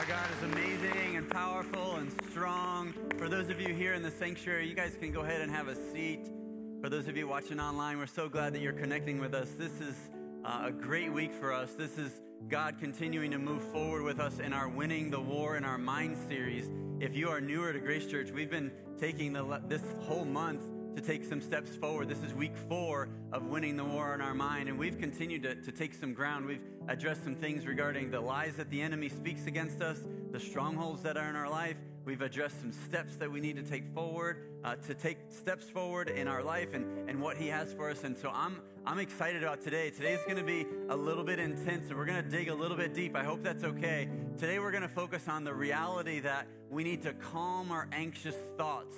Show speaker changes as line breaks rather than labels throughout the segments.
Our God is amazing and powerful and strong. For those of you here in the sanctuary, you guys can go ahead and have a seat. For those of you watching online, we're so glad that you're connecting with us. This is uh, a great week for us. This is God continuing to move forward with us in our Winning the War in Our Mind series. If you are newer to Grace Church, we've been taking the, this whole month to take some steps forward. This is week four of winning the war in our mind, and we've continued to, to take some ground. We've addressed some things regarding the lies that the enemy speaks against us, the strongholds that are in our life. We've addressed some steps that we need to take forward, uh, to take steps forward in our life and, and what He has for us. And so I'm, I'm excited about today. Today's going to be a little bit intense, and we're going to dig a little bit deep. I hope that's okay. Today, we're going to focus on the reality that we need to calm our anxious thoughts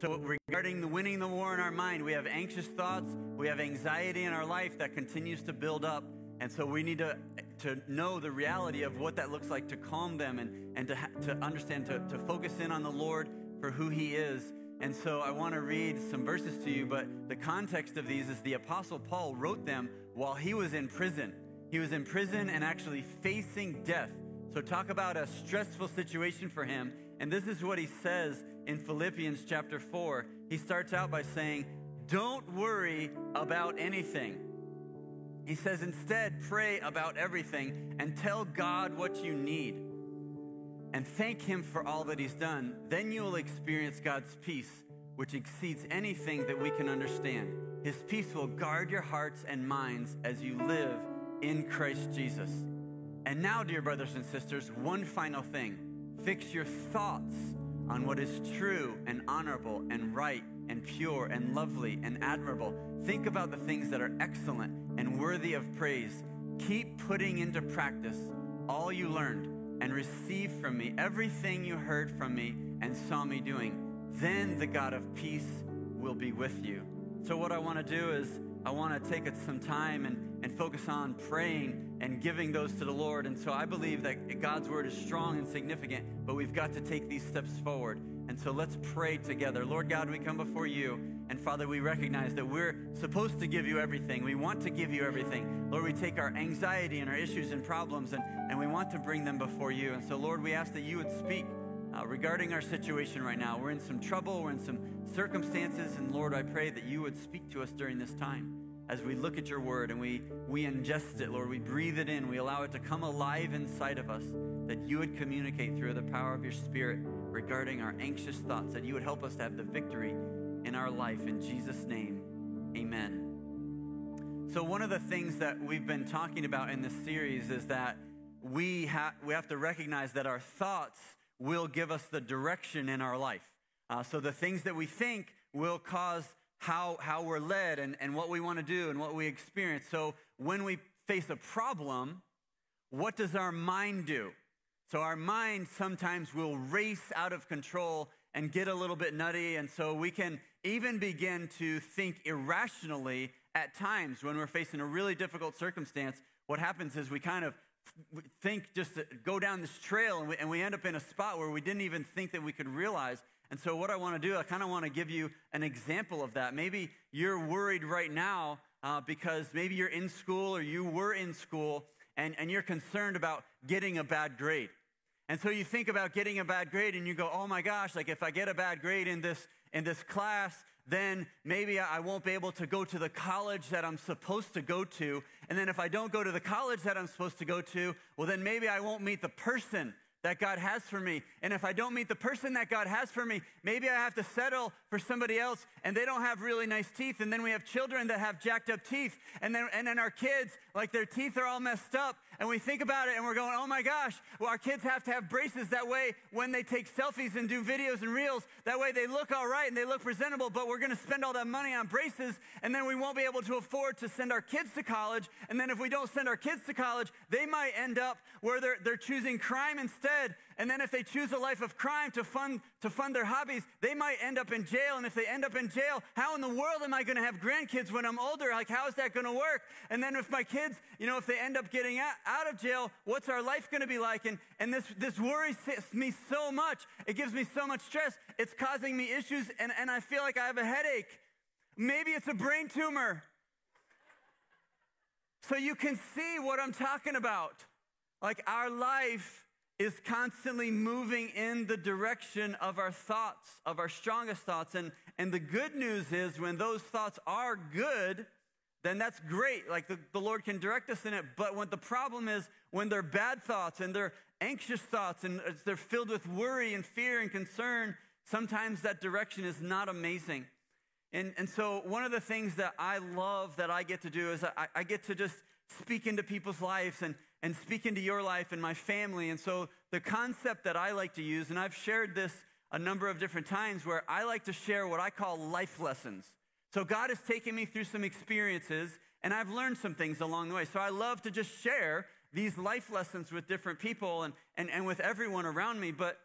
so, regarding the winning the war in our mind, we have anxious thoughts, we have anxiety in our life that continues to build up. And so, we need to, to know the reality of what that looks like to calm them and, and to, to understand, to, to focus in on the Lord for who He is. And so, I want to read some verses to you, but the context of these is the Apostle Paul wrote them while he was in prison. He was in prison and actually facing death. So, talk about a stressful situation for him. And this is what he says in Philippians chapter 4, he starts out by saying, Don't worry about anything. He says, Instead, pray about everything and tell God what you need and thank Him for all that He's done. Then you will experience God's peace, which exceeds anything that we can understand. His peace will guard your hearts and minds as you live in Christ Jesus. And now, dear brothers and sisters, one final thing fix your thoughts on what is true and honorable and right and pure and lovely and admirable. Think about the things that are excellent and worthy of praise. Keep putting into practice all you learned and receive from me, everything you heard from me and saw me doing. Then the God of peace will be with you. So, what I want to do is I want to take some time and, and focus on praying and giving those to the Lord. And so I believe that God's word is strong and significant, but we've got to take these steps forward. And so let's pray together. Lord God, we come before you. And Father, we recognize that we're supposed to give you everything. We want to give you everything. Lord, we take our anxiety and our issues and problems and, and we want to bring them before you. And so, Lord, we ask that you would speak uh, regarding our situation right now. We're in some trouble, we're in some circumstances, and Lord, I pray that you would speak to us during this time as we look at your word and we, we ingest it, Lord. We breathe it in, we allow it to come alive inside of us, that you would communicate through the power of your spirit regarding our anxious thoughts, that you would help us to have the victory in our life. In Jesus' name, amen. So, one of the things that we've been talking about in this series is that we, ha- we have to recognize that our thoughts will give us the direction in our life. Uh, so the things that we think will cause how, how we're led and, and what we want to do and what we experience. So when we face a problem, what does our mind do? So our mind sometimes will race out of control and get a little bit nutty. And so we can even begin to think irrationally at times when we're facing a really difficult circumstance. What happens is we kind of think just go down this trail and we, and we end up in a spot where we didn't even think that we could realize. And so, what I want to do, I kind of want to give you an example of that. Maybe you're worried right now uh, because maybe you're in school or you were in school and, and you're concerned about getting a bad grade. And so you think about getting a bad grade and you go, oh my gosh, like if I get a bad grade in this, in this class, then maybe I won't be able to go to the college that I'm supposed to go to. And then if I don't go to the college that I'm supposed to go to, well, then maybe I won't meet the person that God has for me. And if I don't meet the person that God has for me, maybe I have to settle for somebody else and they don't have really nice teeth. And then we have children that have jacked up teeth. And then, and then our kids, like their teeth are all messed up and we think about it and we're going, oh my gosh, well, our kids have to have braces. That way, when they take selfies and do videos and reels, that way they look all right and they look presentable, but we're going to spend all that money on braces and then we won't be able to afford to send our kids to college. And then if we don't send our kids to college, they might end up where they're, they're choosing crime instead and then if they choose a life of crime to fund, to fund their hobbies, they might end up in jail. And if they end up in jail, how in the world am I going to have grandkids when I'm older? Like, how is that going to work? And then if my kids, you know, if they end up getting out, of jail, what's our life going to be like? And, and this, this worries me so much. It gives me so much stress. It's causing me issues and, and I feel like I have a headache. Maybe it's a brain tumor. So you can see what I'm talking about. Like our life is constantly moving in the direction of our thoughts, of our strongest thoughts. And, and the good news is when those thoughts are good, then that's great. Like the, the Lord can direct us in it. But when the problem is when they're bad thoughts and they're anxious thoughts and they're filled with worry and fear and concern, sometimes that direction is not amazing. And, and so one of the things that I love that I get to do is I, I get to just speak into people's lives and, and speak into your life and my family. And so the concept that I like to use, and I've shared this a number of different times, where I like to share what I call life lessons. So God has taken me through some experiences and I've learned some things along the way. So I love to just share these life lessons with different people and, and, and with everyone around me. But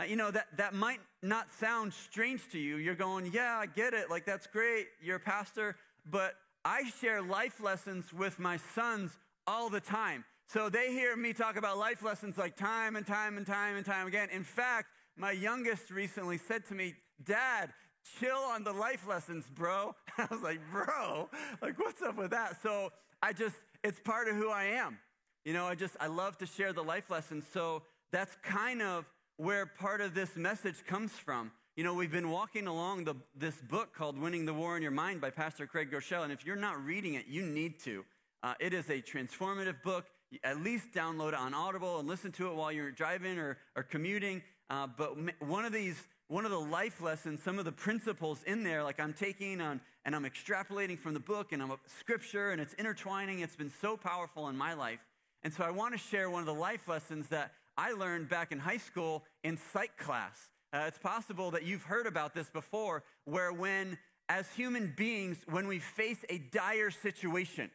uh, you know, that, that might not sound strange to you. You're going, yeah, I get it. Like, that's great. You're a pastor. But I share life lessons with my sons all the time. So they hear me talk about life lessons like time and time and time and time again. In fact, my youngest recently said to me, Dad, chill on the life lessons, bro. I was like, Bro, like, what's up with that? So I just, it's part of who I am. You know, I just, I love to share the life lessons. So that's kind of where part of this message comes from. You know, we've been walking along the, this book called Winning the War in Your Mind by Pastor Craig Groeschel, and if you're not reading it, you need to. Uh, it is a transformative book. At least download it on Audible and listen to it while you're driving or, or commuting. Uh, but one of these, one of the life lessons, some of the principles in there, like I'm taking on and I'm extrapolating from the book and I'm a scripture and it's intertwining. It's been so powerful in my life. And so I want to share one of the life lessons that I learned back in high school in psych class. Uh, it's possible that you've heard about this before, where when, as human beings, when we face a dire situation,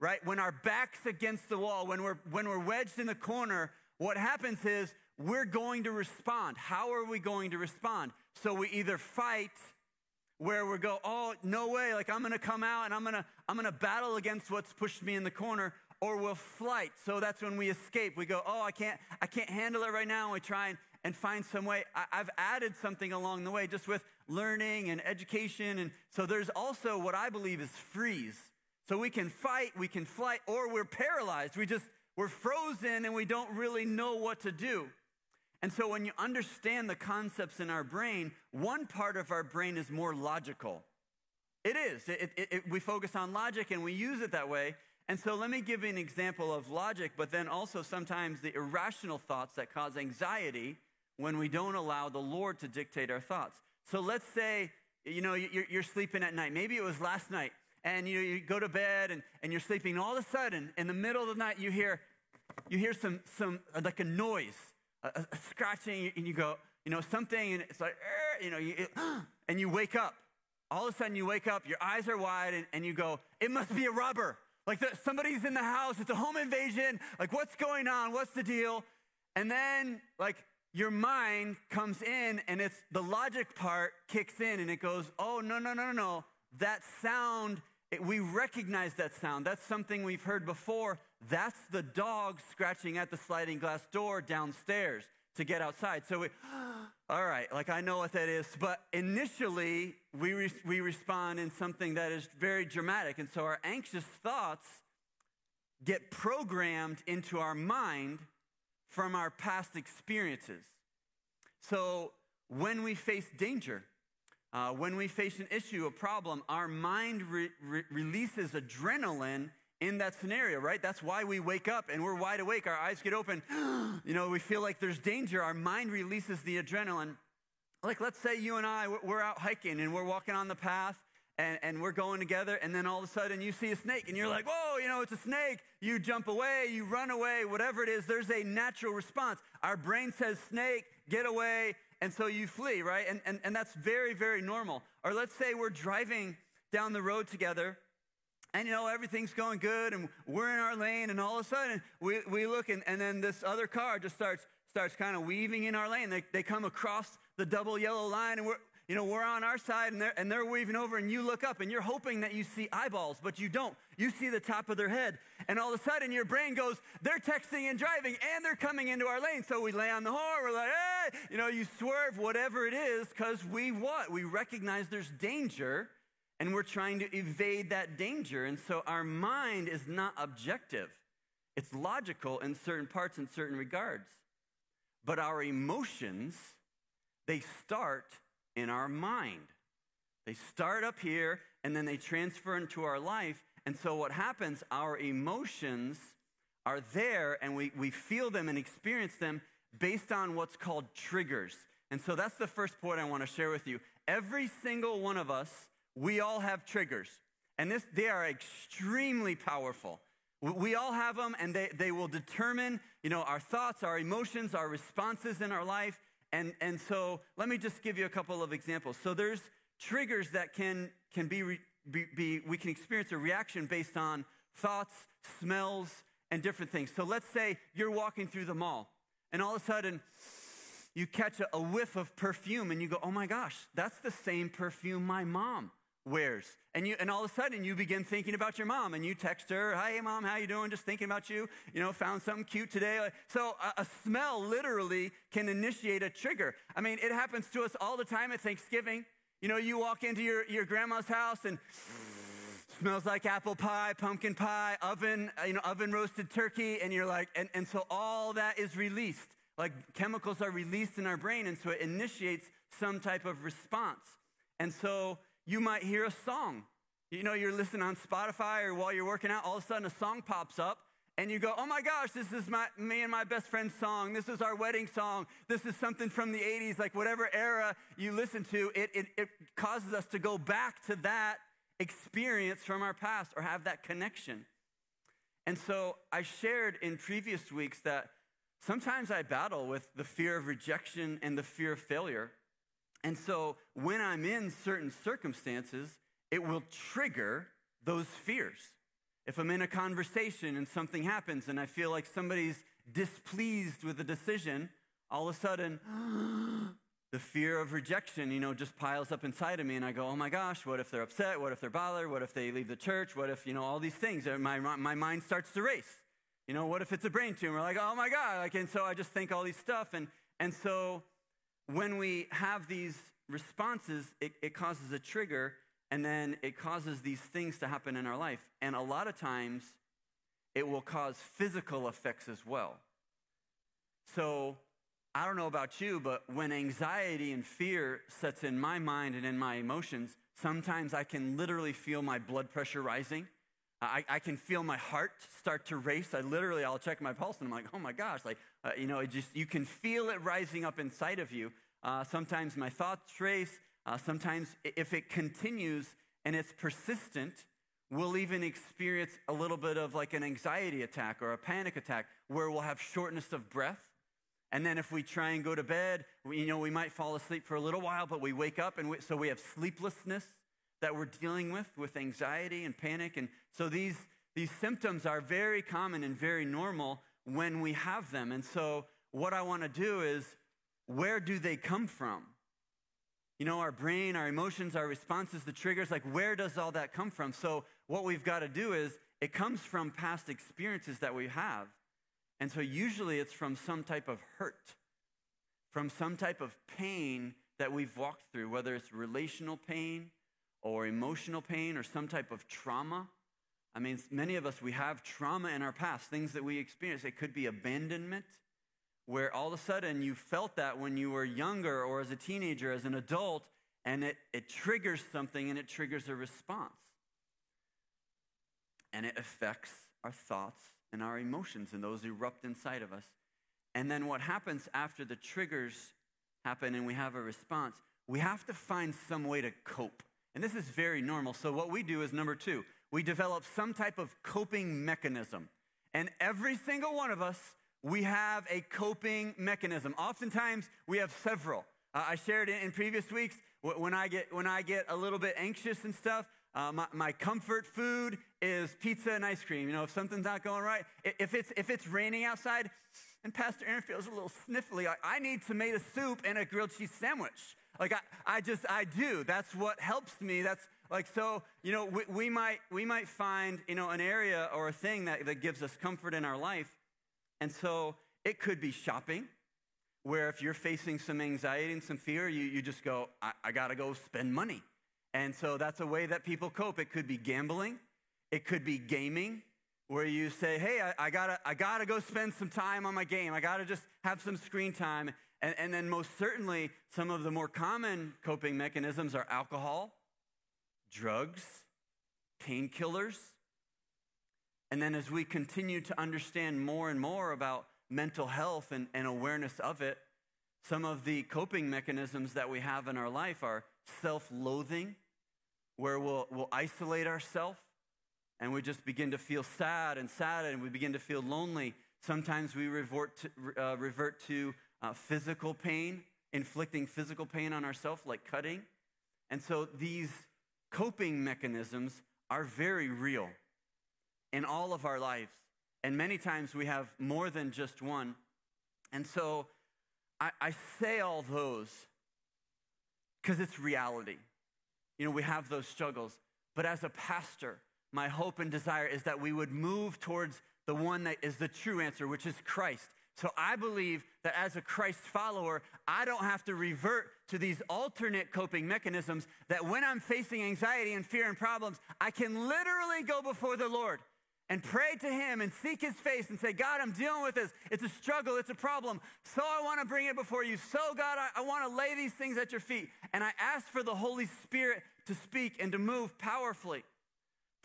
right, when our back's against the wall, when we're, when we're wedged in the corner, what happens is we're going to respond. How are we going to respond? So we either fight, where we go, oh, no way, like I'm gonna come out and I'm gonna, I'm gonna battle against what's pushed me in the corner, or we'll flight. So that's when we escape. We go, oh, I can't, I can't handle it right now. And we try and and find some way. I've added something along the way just with learning and education. And so there's also what I believe is freeze. So we can fight, we can flight, or we're paralyzed. We just, we're frozen and we don't really know what to do. And so when you understand the concepts in our brain, one part of our brain is more logical. It is. It, it, it, we focus on logic and we use it that way. And so let me give you an example of logic, but then also sometimes the irrational thoughts that cause anxiety when we don't allow the Lord to dictate our thoughts. So let's say, you know, you're, you're sleeping at night. Maybe it was last night, and you, you go to bed and, and you're sleeping. And all of a sudden, in the middle of the night, you hear, you hear some, some like a noise, a, a scratching, and you go, you know, something, and it's like, you know, you, and you wake up. All of a sudden, you wake up, your eyes are wide, and, and you go, it must be a robber. Like the, somebody's in the house, it's a home invasion. Like, what's going on? What's the deal? And then, like, your mind comes in and it's the logic part kicks in and it goes, oh, no, no, no, no, no. That sound, it, we recognize that sound. That's something we've heard before. That's the dog scratching at the sliding glass door downstairs to get outside. So, we, all right, like I know what that is. But initially, we, re- we respond in something that is very dramatic. And so our anxious thoughts get programmed into our mind from our past experiences. So when we face danger, uh, when we face an issue, a problem, our mind re- re- releases adrenaline in that scenario, right? That's why we wake up and we're wide awake. Our eyes get open. you know, we feel like there's danger. Our mind releases the adrenaline. Like, let's say you and I, we're out hiking and we're walking on the path and, and we're going together, and then all of a sudden you see a snake and you're like, whoa, you know, it's a snake. You jump away, you run away, whatever it is, there's a natural response. Our brain says, snake, get away, and so you flee, right? And, and, and that's very, very normal. Or let's say we're driving down the road together, and you know, everything's going good, and we're in our lane, and all of a sudden we, we look, and, and then this other car just starts starts kind of weaving in our lane. They, they come across the double yellow line, and we're, you know, we're on our side and they're, and they're waving over and you look up and you're hoping that you see eyeballs, but you don't. You see the top of their head. And all of a sudden your brain goes, they're texting and driving and they're coming into our lane. So we lay on the horn. We're like, hey, you know, you swerve, whatever it is, because we what? We recognize there's danger and we're trying to evade that danger. And so our mind is not objective. It's logical in certain parts in certain regards. But our emotions, they start in our mind. They start up here and then they transfer into our life. And so what happens, our emotions are there and we, we feel them and experience them based on what's called triggers. And so that's the first point I want to share with you. Every single one of us, we all have triggers. And this, they are extremely powerful. We all have them and they, they will determine, you know, our thoughts, our emotions, our responses in our life. And, and so let me just give you a couple of examples. So there's triggers that can, can be, be, be, we can experience a reaction based on thoughts, smells, and different things. So let's say you're walking through the mall and all of a sudden you catch a, a whiff of perfume and you go, oh my gosh, that's the same perfume my mom wears. And you and all of a sudden you begin thinking about your mom and you text her, "Hey mom, how you doing? Just thinking about you. You know, found something cute today." So a, a smell literally can initiate a trigger. I mean, it happens to us all the time at Thanksgiving. You know, you walk into your, your grandma's house and smells like apple pie, pumpkin pie, oven, uh, you know, oven roasted turkey, and you're like, and, and so all that is released. Like chemicals are released in our brain, and so it initiates some type of response. And so you might hear a song. You know, you're listening on Spotify or while you're working out, all of a sudden a song pops up and you go, oh my gosh, this is my, me and my best friend's song. This is our wedding song. This is something from the 80s, like whatever era you listen to, it, it, it causes us to go back to that experience from our past or have that connection. And so I shared in previous weeks that sometimes I battle with the fear of rejection and the fear of failure. And so when I'm in certain circumstances, it will trigger those fears. If I'm in a conversation and something happens and I feel like somebody's displeased with a decision, all of a sudden, the fear of rejection, you know, just piles up inside of me, and I go, oh my gosh, what if they're upset? What if they're bothered? What if they leave the church? What if, you know, all these things? My, my mind starts to race. You know, what if it's a brain tumor? Like, oh my God. Like, and so I just think all these stuff. And, and so when we have these responses, it, it causes a trigger and then it causes these things to happen in our life. And a lot of times, it will cause physical effects as well. So, I don't know about you, but when anxiety and fear sets in my mind and in my emotions, sometimes I can literally feel my blood pressure rising. I, I, can feel my heart start to race. I literally, I'll check my pulse and I'm like, oh my gosh, like uh, you know, it just, you can feel it rising up inside of you. Uh, sometimes my thoughts race. Uh, sometimes, if it continues and it's persistent, we'll even experience a little bit of like an anxiety attack or a panic attack where we'll have shortness of breath. And then, if we try and go to bed, we, you know, we might fall asleep for a little while, but we wake up and we, so we have sleeplessness that we're dealing with, with anxiety and panic. And so these, these symptoms are very common and very normal when we have them. And so, what I want to do is where do they come from? You know, our brain, our emotions, our responses, the triggers, like where does all that come from? So, what we've got to do is it comes from past experiences that we have. And so, usually, it's from some type of hurt, from some type of pain that we've walked through, whether it's relational pain or emotional pain or some type of trauma. I mean, many of us, we have trauma in our past, things that we experience. It could be abandonment, where all of a sudden you felt that when you were younger or as a teenager, as an adult, and it, it triggers something and it triggers a response. And it affects our thoughts and our emotions, and those erupt inside of us. And then what happens after the triggers happen and we have a response, we have to find some way to cope. And this is very normal. So, what we do is number two we develop some type of coping mechanism. And every single one of us, we have a coping mechanism. Oftentimes, we have several. Uh, I shared in, in, previous weeks when I get when I get a little bit anxious and stuff. Uh, my, my, comfort food is pizza and ice cream. You know, if something's not going right, if it's if it's raining outside, and Pastor Aaron feels a little sniffly, I need tomato soup and a grilled cheese sandwich. Like I, I just I do. That's what helps me. That's like, so, you know, we, we, might, we might find, you know, an area or a thing that, that gives us comfort in our life. And so it could be shopping, where if you're facing some anxiety and some fear, you, you just go, I, I got to go spend money. And so that's a way that people cope. It could be gambling. It could be gaming, where you say, hey, I, I, gotta, I gotta go spend some time on my game. I gotta just have some screen time. And, and then, most certainly, some of the more common coping mechanisms are alcohol drugs, painkillers. And then as we continue to understand more and more about mental health and, and awareness of it, some of the coping mechanisms that we have in our life are self loathing, where we'll, we'll isolate ourselves and we just begin to feel sad and sad and we begin to feel lonely. Sometimes we revert to, uh, revert to uh, physical pain, inflicting physical pain on ourselves, like cutting. And so these Coping mechanisms are very real in all of our lives. And many times we have more than just one. And so I, I say all those because it's reality. You know, we have those struggles. But as a pastor, my hope and desire is that we would move towards the one that is the true answer, which is Christ. So I believe that as a Christ follower, I don't have to revert to these alternate coping mechanisms that when I'm facing anxiety and fear and problems, I can literally go before the Lord and pray to Him and seek His face and say, God, I'm dealing with this. It's a struggle, it's a problem. So I want to bring it before you. So, God, I, I want to lay these things at your feet. And I ask for the Holy Spirit to speak and to move powerfully.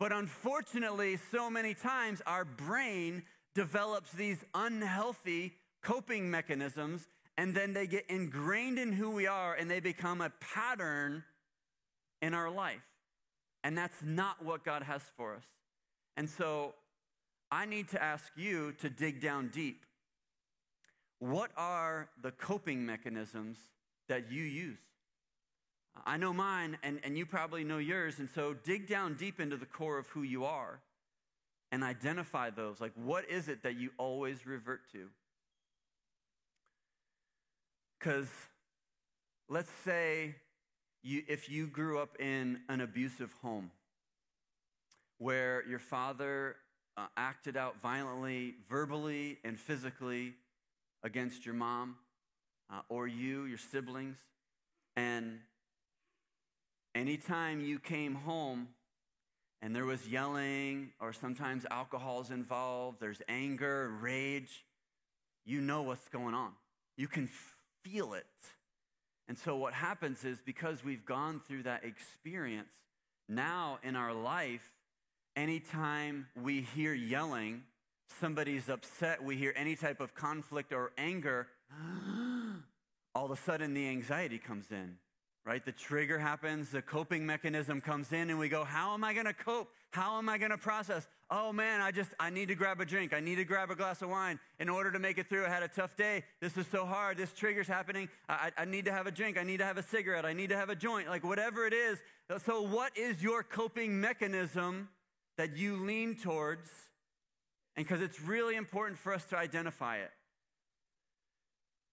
But unfortunately, so many times our brain develops these unhealthy coping mechanisms and then they get ingrained in who we are and they become a pattern in our life. And that's not what God has for us. And so I need to ask you to dig down deep. What are the coping mechanisms that you use? I know mine, and, and you probably know yours. And so dig down deep into the core of who you are and identify those. Like, what is it that you always revert to? Because let's say you, if you grew up in an abusive home where your father uh, acted out violently, verbally, and physically against your mom uh, or you, your siblings, and anytime you came home and there was yelling, or sometimes alcohol's involved, there's anger, rage, you know what's going on. You can feel it. And so what happens is because we've gone through that experience, now in our life, anytime we hear yelling, somebody's upset, we hear any type of conflict or anger, all of a sudden the anxiety comes in, right? The trigger happens, the coping mechanism comes in, and we go, How am I gonna cope? How am I gonna process? oh man, I just, I need to grab a drink. I need to grab a glass of wine in order to make it through. I had a tough day. This is so hard. This trigger's happening. I, I, need to have a drink. I need to have a cigarette. I need to have a joint, like whatever it is. So, what is your coping mechanism that you lean towards? And because it's really important for us to identify it.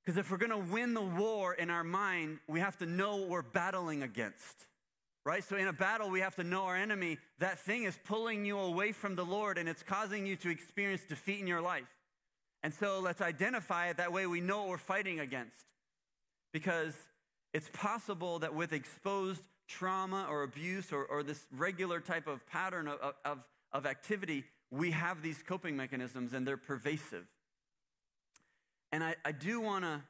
Because if we're going to win the war in our mind, we have to know what we're battling against right? So in a battle, we have to know our enemy. That thing is pulling you away from the Lord and it's causing you to experience defeat in your life. And so let's identify it. That way we know what we're fighting against. Because it's possible that with exposed trauma or abuse or, or this regular type of pattern of, of, of activity, we have these coping mechanisms and they're pervasive. And I, I do want to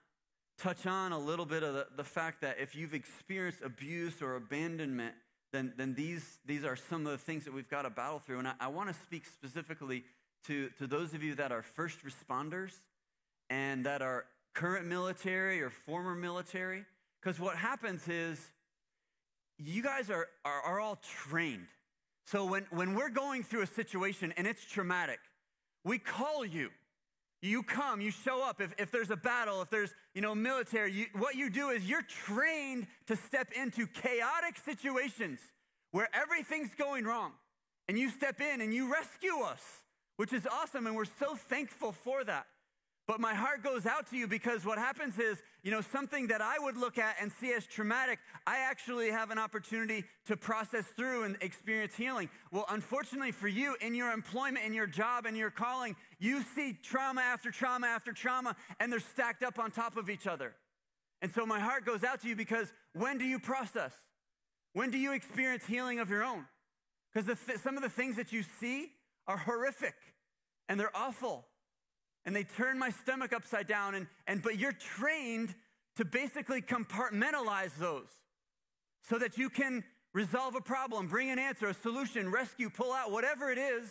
touch on a little bit of the, the fact that if you've experienced abuse or abandonment, then, then these, these are some of the things that we've got to battle through. And I, I want to speak specifically to, to those of you that are first responders and that are current military or former military. Because what happens is you guys are, are, are, all trained. So when, when we're going through a situation and it's traumatic, we call you you come, you show up. If, if there's a battle, if there's, you know, military, you, what you do is you're trained to step into chaotic situations where everything's going wrong. And you step in and you rescue us, which is awesome. And we're so thankful for that. But my heart goes out to you because what happens is, you know, something that I would look at and see as traumatic, I actually have an opportunity to process through and experience healing. Well, unfortunately for you, in your employment, in your job, in your calling, you see trauma after trauma after trauma, and they're stacked up on top of each other. And so my heart goes out to you because when do you process? When do you experience healing of your own? Because th- some of the things that you see are horrific and they're awful and they turn my stomach upside down. And, and but you're trained to basically compartmentalize those so that you can resolve a problem, bring an answer, a solution, rescue, pull out, whatever it is.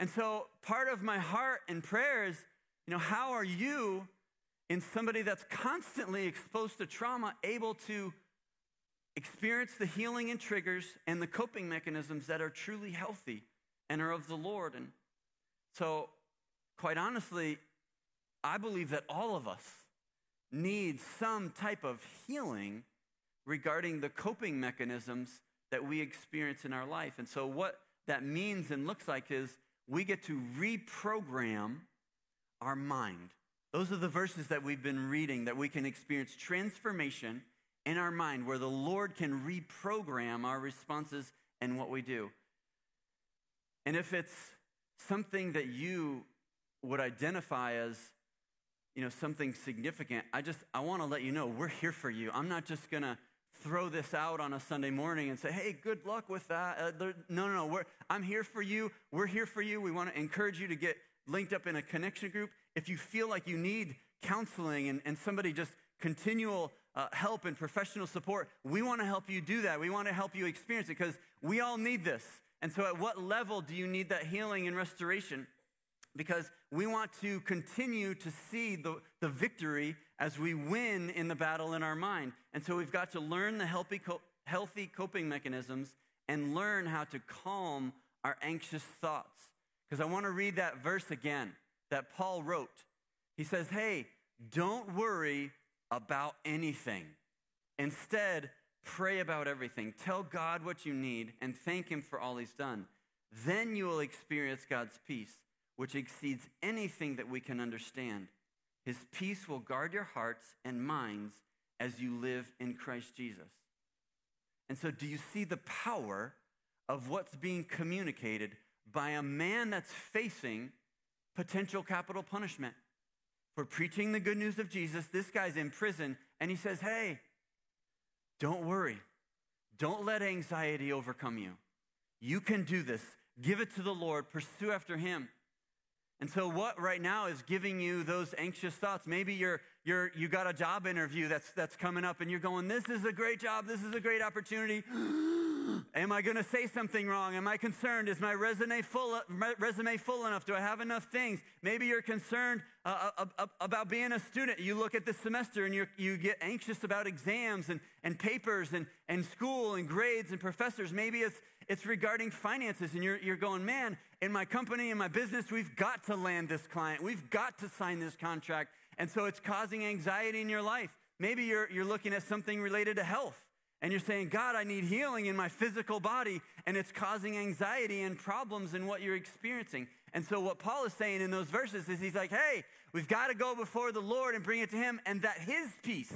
And so part of my heart and prayers, you know, how are you in somebody that's constantly exposed to trauma able to experience the healing and triggers and the coping mechanisms that are truly healthy and are of the Lord? And so Quite honestly, I believe that all of us need some type of healing regarding the coping mechanisms that we experience in our life. And so, what that means and looks like is we get to reprogram our mind. Those are the verses that we've been reading that we can experience transformation in our mind, where the Lord can reprogram our responses and what we do. And if it's something that you would identify as you know something significant i just i want to let you know we're here for you i'm not just going to throw this out on a sunday morning and say hey good luck with that uh, no no no i'm here for you we're here for you we want to encourage you to get linked up in a connection group if you feel like you need counseling and, and somebody just continual uh, help and professional support we want to help you do that we want to help you experience it because we all need this and so at what level do you need that healing and restoration because we want to continue to see the, the victory as we win in the battle in our mind. And so we've got to learn the healthy, healthy coping mechanisms and learn how to calm our anxious thoughts. Because I want to read that verse again that Paul wrote. He says, Hey, don't worry about anything. Instead, pray about everything. Tell God what you need and thank Him for all He's done. Then you will experience God's peace which exceeds anything that we can understand. His peace will guard your hearts and minds as you live in Christ Jesus. And so, do you see the power of what's being communicated by a man that's facing potential capital punishment for preaching the good news of Jesus? This guy's in prison and he says, Hey, don't worry. Don't let anxiety overcome you. You can do this. Give it to the Lord, pursue after Him. And so what right now is giving you those anxious thoughts? Maybe you're you're you got a job interview that's that's coming up and you're going, "This is a great job. This is a great opportunity." Am I going to say something wrong? Am I concerned? Is my resume full, my resume full enough? Do I have enough things? Maybe you're concerned uh, uh, about being a student. You look at this semester and you you get anxious about exams and, and papers and, and school and grades and professors. Maybe it's, it's regarding finances. And you're, you're going, man, in my company, in my business, we've got to land this client. We've got to sign this contract. And so it's causing anxiety in your life. Maybe you're, you're looking at something related to health and you're saying, God, I need healing in my physical body, and it's causing anxiety and problems in what you're experiencing. And so, what Paul is saying in those verses is he's like, hey, we've got to go before the Lord and bring it to Him, and that His peace,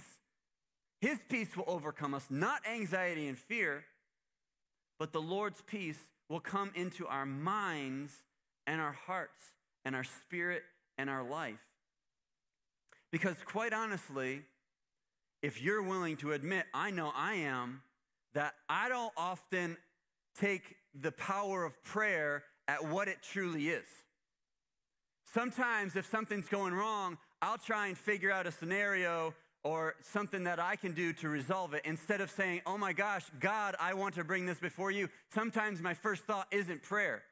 His peace will overcome us, not anxiety and fear, but the Lord's peace will come into our minds and our hearts and our spirit and our life. Because quite honestly, if you're willing to admit, I know I am, that I don't often take the power of prayer at what it truly is. Sometimes, if something's going wrong, I'll try and figure out a scenario or something that I can do to resolve it. Instead of saying, Oh my gosh, God, I want to bring this before you, sometimes my first thought isn't prayer.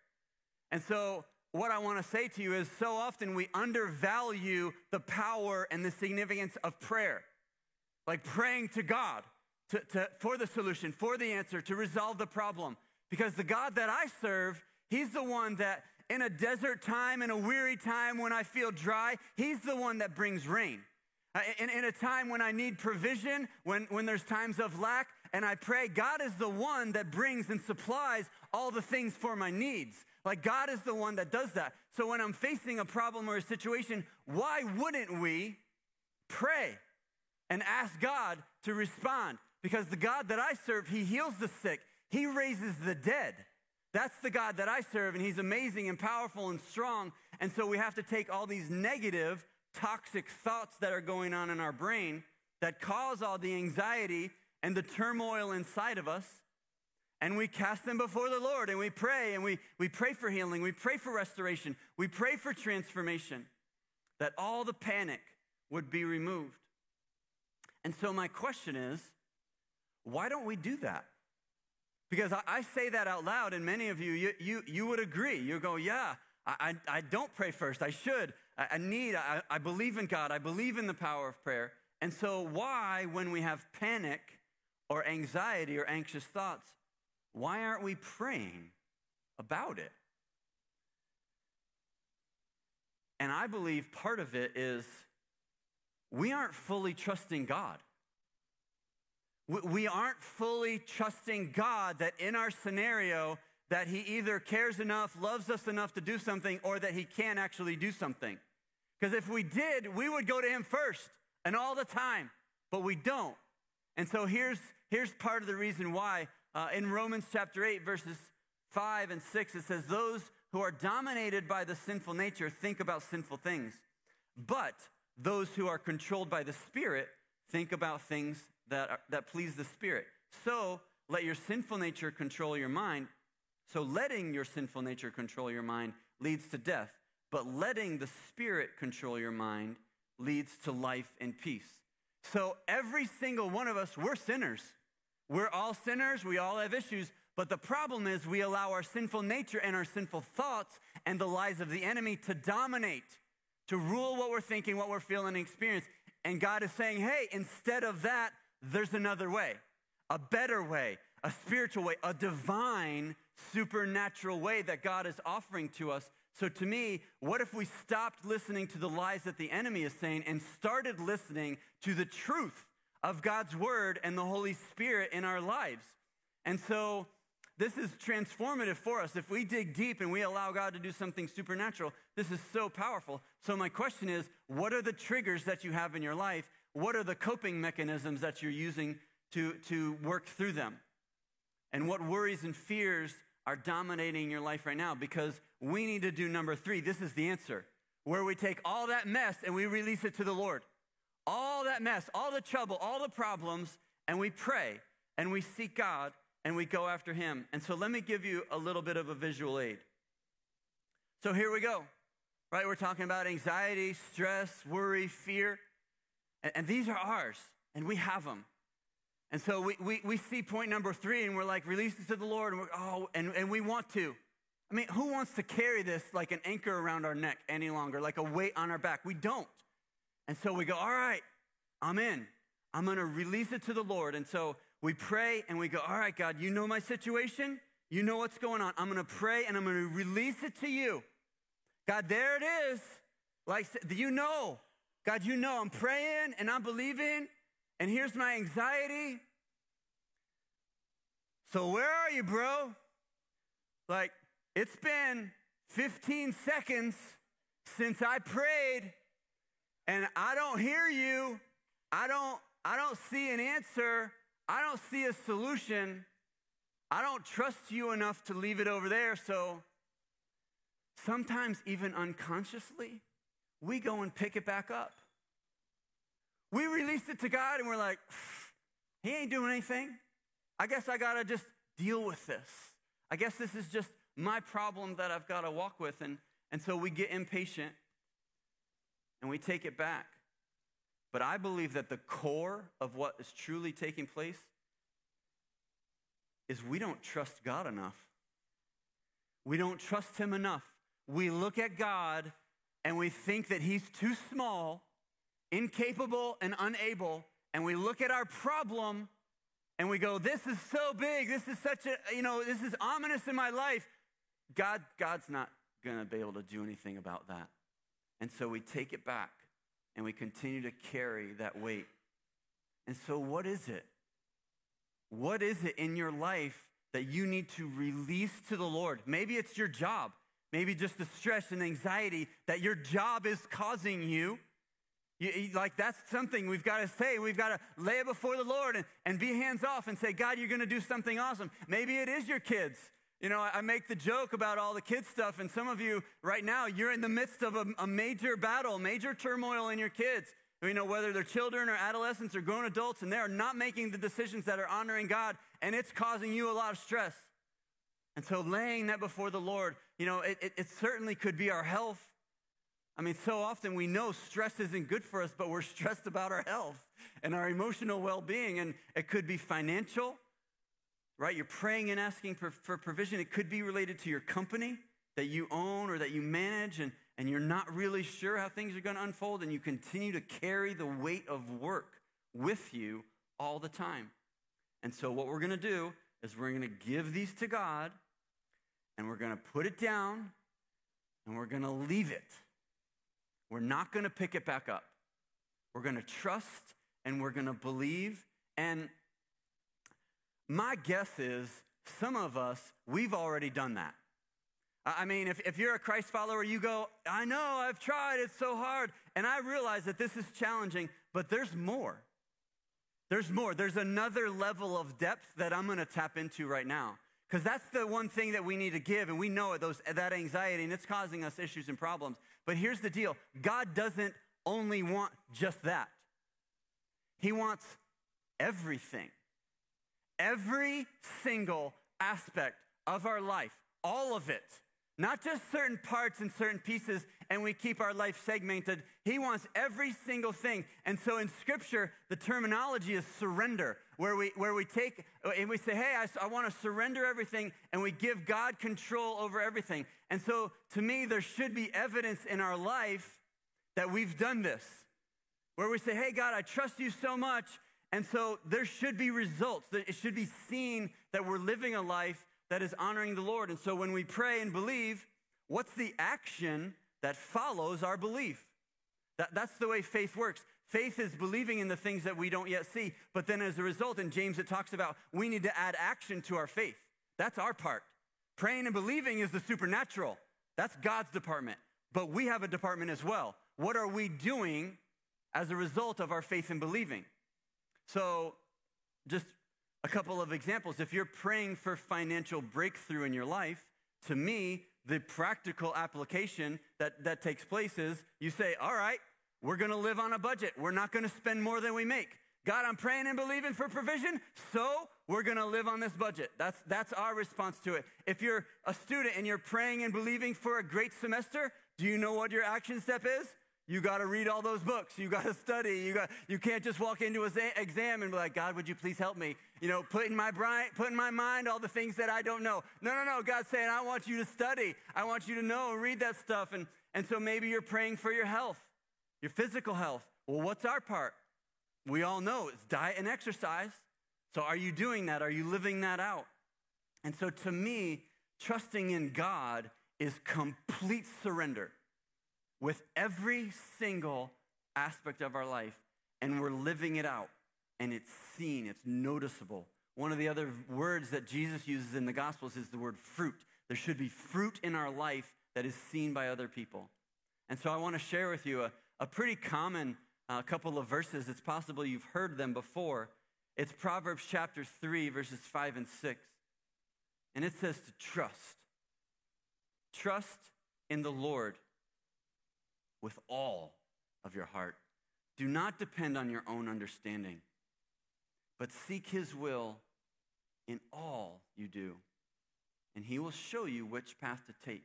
And so, what I want to say to you is so often we undervalue the power and the significance of prayer, like praying to God to, to, for the solution, for the answer, to resolve the problem. Because the God that I serve, He's the one that in a desert time, in a weary time when I feel dry, He's the one that brings rain. Uh, in, in, a time when I need provision, when, when there's times of lack, and I pray, God is the one that brings and supplies all the things for my needs. Like, God is the one that does that. So, when I'm facing a problem or a situation, why wouldn't we pray and ask God to respond? Because the God that I serve, He heals the sick, He raises the dead. That's the God that I serve, and He's amazing and powerful and strong. And so, we have to take all these negative toxic thoughts that are going on in our brain that cause all the anxiety and the turmoil inside of us. And we cast them before the Lord and we pray and we, we pray for healing, we pray for restoration, we pray for transformation, that all the panic would be removed. And so, my question is why don't we do that? Because I, I say that out loud, and many of you, you, you, you would agree. You go, yeah, I, I, I don't pray first, I should. I need, I, I believe in God, I believe in the power of prayer. And so, why, when we have panic or anxiety or anxious thoughts, why aren't we praying about it? And I believe part of it is we aren't fully trusting God. We aren't fully trusting God that in our scenario, that he either cares enough, loves us enough to do something, or that he can actually do something. Because if we did, we would go to him first and all the time, but we don't. And so here's, here's part of the reason why. Uh, in Romans chapter 8, verses 5 and 6, it says, Those who are dominated by the sinful nature think about sinful things, but those who are controlled by the Spirit think about things that, are, that please the Spirit. So let your sinful nature control your mind. So letting your sinful nature control your mind leads to death. But letting the Spirit control your mind leads to life and peace. So every single one of us, we're sinners. We're all sinners, we all have issues, but the problem is we allow our sinful nature and our sinful thoughts and the lies of the enemy to dominate, to rule what we're thinking, what we're feeling, and experience. And God is saying, hey, instead of that, there's another way, a better way, a spiritual way, a divine, supernatural way that God is offering to us so to me, what if we stopped listening to the lies that the enemy is saying and started listening to the truth of God's word and the Holy Spirit in our lives? And so this is transformative for us. If we dig deep and we allow God to do something supernatural, this is so powerful. So my question is, what are the triggers that you have in your life? What are the coping mechanisms that you're using to, to work through them? And what worries and fears are dominating your life right now because we need to do number three. This is the answer where we take all that mess and we release it to the Lord. All that mess, all the trouble, all the problems, and we pray and we seek God and we go after Him. And so let me give you a little bit of a visual aid. So here we go, right? We're talking about anxiety, stress, worry, fear. And, these are ours, and we have them. And so we, we, we see point number three and we're like, release it to the Lord. And, oh, and, and we want to. I mean, who wants to carry this like an anchor around our neck any longer, like a weight on our back? We don't. And so we go, all right, I'm in. I'm going to release it to the Lord. And so we pray and we go, all right, God, you know my situation. You know what's going on. I'm going to pray and I'm going to release it to you. God, there it is. Like, you know, God, you know, I'm praying and I'm believing and here's my anxiety. So, where are you, bro? Like, it's been 15 seconds since I prayed and I don't hear you. I don't I don't see an answer. I don't see a solution. I don't trust you enough to leave it over there. So sometimes even unconsciously, we go and pick it back up we released it to God and we're like, He ain't doing anything. I guess I got to just deal with this. I guess this is just my problem that I've got to walk with. And, and so we get impatient and we take it back. But I believe that the core of what is truly taking place is we don't trust God enough. We don't trust Him enough. We look at God and we think that He's too small incapable and unable, and we look at our problem and we go, This is so big. This is such a, you know, this is ominous in my life. God, God's not going to be able to do anything about that. And so we take it back and we continue to carry that weight. And so, what is it? What is it in your life that you need to release to the Lord? Maybe it's your job, maybe just the stress and anxiety that your job is causing you. You, you, like, that's something we've got to say. We've got to lay it before the Lord and, and be hands off and say, God, you're going to do something awesome. Maybe it is your kids. You know, I, I make the joke about all the kids' stuff, and some of you right now, you're in the midst of a, a major battle, major turmoil in your kids. You know, whether they're children or adolescents or grown adults, and they are not making the decisions that are honoring God, and it's causing you a lot of stress. And so, laying that before the Lord, you know, it, it, it certainly could be our health. I mean, so often we know stress isn't good for us, but we're stressed about our health and our emotional well being. And it could be financial, right? You're praying and asking for, for, provision. It could be related to your company that you own or that you manage, and, and you're not really sure how things are going to unfold, and you continue to carry the weight of work with you all the time. And so, what we're going to do is we're going to give these to God, and we're going to put it down, and we're going to leave it we're not going to pick it back up. We're going to trust and we're going to believe. And my guess is some of us, we've already done that. I mean, if, if you're a Christ follower, you go, I know, I've tried, it's so hard. And I realize that this is challenging, but there's more. There's more. There's another level of depth that I'm going to tap into right now. Because that's the one thing that we need to give, and we know it, those, that anxiety, and it's causing us issues and problems. But here's the deal God doesn't only want just that, He wants everything. Every single aspect of our life, all of it, not just certain parts and certain pieces, and we keep our life segmented. He wants every single thing. And so in Scripture, the terminology is surrender where we, where we take and we say, hey, I, I want to surrender everything, and we give God control over everything. And so to me, there should be evidence in our life that we've done this, where we say, hey, God, I trust you so much. And so there should be results. It should be seen that we're living a life that is honoring the Lord. And so when we pray and believe, what's the action that follows our belief? That, that's the way faith works. Faith is believing in the things that we don't yet see. But then as a result, in James, it talks about we need to add action to our faith. That's our part. Praying and believing is the supernatural, that's God's department. But we have a department as well. What are we doing as a result of our faith and believing? So, just a couple of examples. If you're praying for financial breakthrough in your life, to me, the practical application that, that takes place is you say, All right, we're going to live on a budget. We're not going to spend more than we make. God, I'm praying and believing for provision, so we're going to live on this budget. That's, that's our response to it. If you're a student and you're praying and believing for a great semester, do you know what your action step is? You got to read all those books. You got to study. You got you can't just walk into an exam and be like, "God, would you please help me?" You know, put in my brain, put in my mind all the things that I don't know. No, no, no. God's saying, "I want you to study. I want you to know, read that stuff." And and so maybe you're praying for your health. Your physical health. Well, what's our part? We all know it's diet and exercise. So are you doing that? Are you living that out? And so to me, trusting in God is complete surrender with every single aspect of our life, and we're living it out, and it's seen, it's noticeable. One of the other words that Jesus uses in the Gospels is the word fruit. There should be fruit in our life that is seen by other people. And so I want to share with you a, a pretty common uh, couple of verses. It's possible you've heard them before. It's Proverbs chapter 3, verses 5 and 6. And it says to trust. Trust in the Lord with all of your heart. Do not depend on your own understanding, but seek his will in all you do, and he will show you which path to take.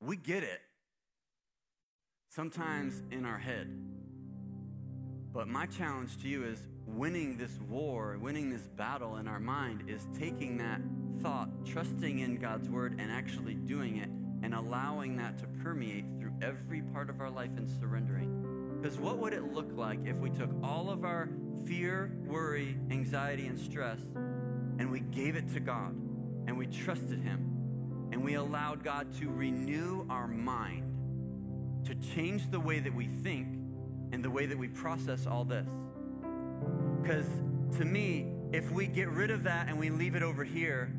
We get it sometimes in our head. But my challenge to you is winning this war, winning this battle in our mind is taking that thought, trusting in God's word, and actually doing it, and allowing that to permeate through every part of our life and surrendering. Because what would it look like if we took all of our fear, worry, anxiety, and stress and we gave it to God and we trusted Him and we allowed God to renew our mind? to change the way that we think and the way that we process all this. Because to me, if we get rid of that and we leave it over here,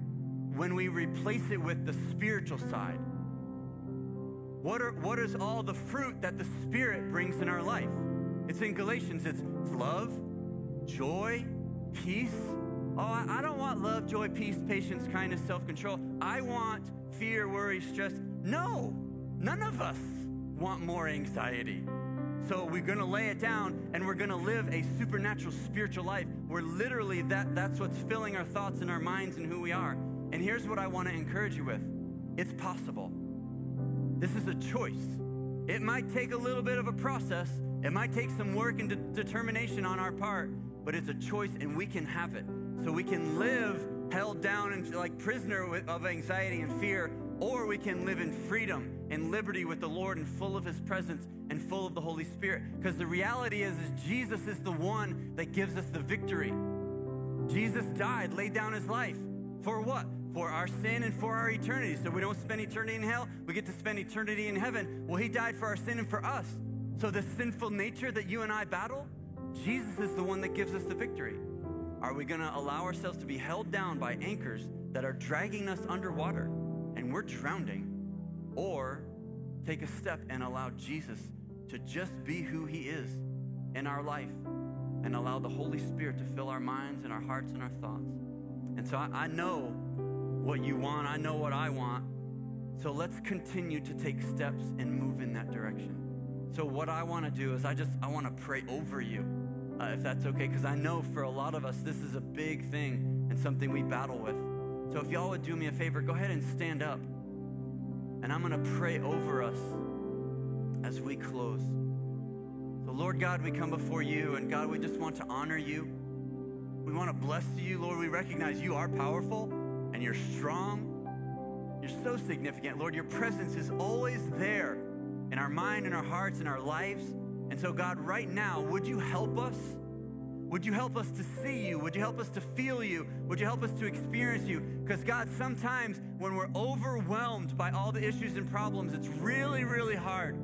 when we replace it with the spiritual side, what, are, what is all the fruit that the Spirit brings in our life? It's in Galatians. It's love, joy, peace. Oh, I don't want love, joy, peace, patience, kindness, self control. I want fear, worry, stress. No, none of us want more anxiety. So we're going to lay it down and we're going to live a supernatural spiritual life where literally that, that's what's filling our thoughts and our minds and who we are. And here's what I want to encourage you with it's possible. This is a choice. It might take a little bit of a process, it might take some work and de- determination on our part, but it's a choice and we can have it. So we can live held down and like prisoner of anxiety and fear, or we can live in freedom in liberty with the Lord and full of his presence and full of the Holy Spirit. Because the reality is, is Jesus is the one that gives us the victory. Jesus died, laid down his life. For what? For our sin and for our eternity. So we don't spend eternity in hell, we get to spend eternity in heaven. Well, he died for our sin and for us. So the sinful nature that you and I battle, Jesus is the one that gives us the victory. Are we going to allow ourselves to be held down by anchors that are dragging us underwater and we're drowning? or take a step and allow Jesus to just be who he is in our life and allow the Holy Spirit to fill our minds and our hearts and our thoughts. And so I, I know what you want, I know what I want. So let's continue to take steps and move in that direction. So what I want to do is I just I want to pray over you. Uh, if that's okay because I know for a lot of us this is a big thing and something we battle with. So if y'all would do me a favor, go ahead and stand up. And I'm going to pray over us as we close. So, Lord God, we come before you, and God, we just want to honor you. We want to bless you, Lord. We recognize you are powerful and you're strong. You're so significant, Lord. Your presence is always there in our mind, in our hearts, in our lives. And so, God, right now, would you help us? Would you help us to see you? Would you help us to feel you? Would you help us to experience you? Because, God, sometimes when we're overwhelmed by all the issues and problems, it's really, really hard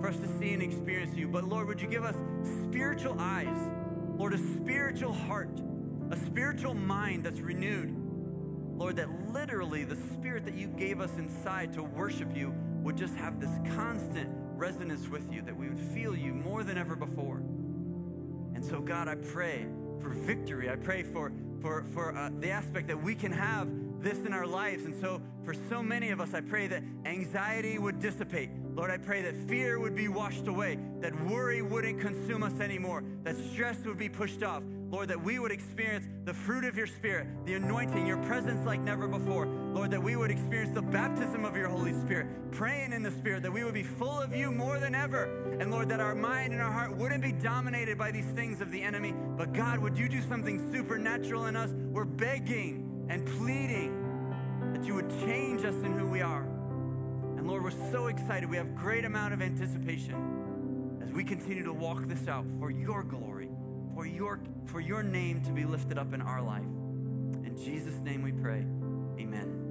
for us to see and experience you. But, Lord, would you give us spiritual eyes? Lord, a spiritual heart, a spiritual mind that's renewed. Lord, that literally the spirit that you gave us inside to worship you would just have this constant resonance with you, that we would feel you more than ever before. And so, God, I pray for victory. I pray for, for, for uh, the aspect that we can have this in our lives. And so, for so many of us, I pray that anxiety would dissipate. Lord, I pray that fear would be washed away, that worry wouldn't consume us anymore, that stress would be pushed off, Lord, that we would experience the fruit of your Spirit, the anointing, your presence like never before. Lord, that we would experience the baptism of your Holy Spirit, praying in the Spirit, that we would be full of you more than ever. And Lord, that our mind and our heart wouldn't be dominated by these things of the enemy. But God, would you do something supernatural in us? We're begging and pleading that you would change us in who we are. And Lord, we're so excited. We have great amount of anticipation as we continue to walk this out for your glory for your, for your name to be lifted up in our life. In Jesus' name we pray. Amen.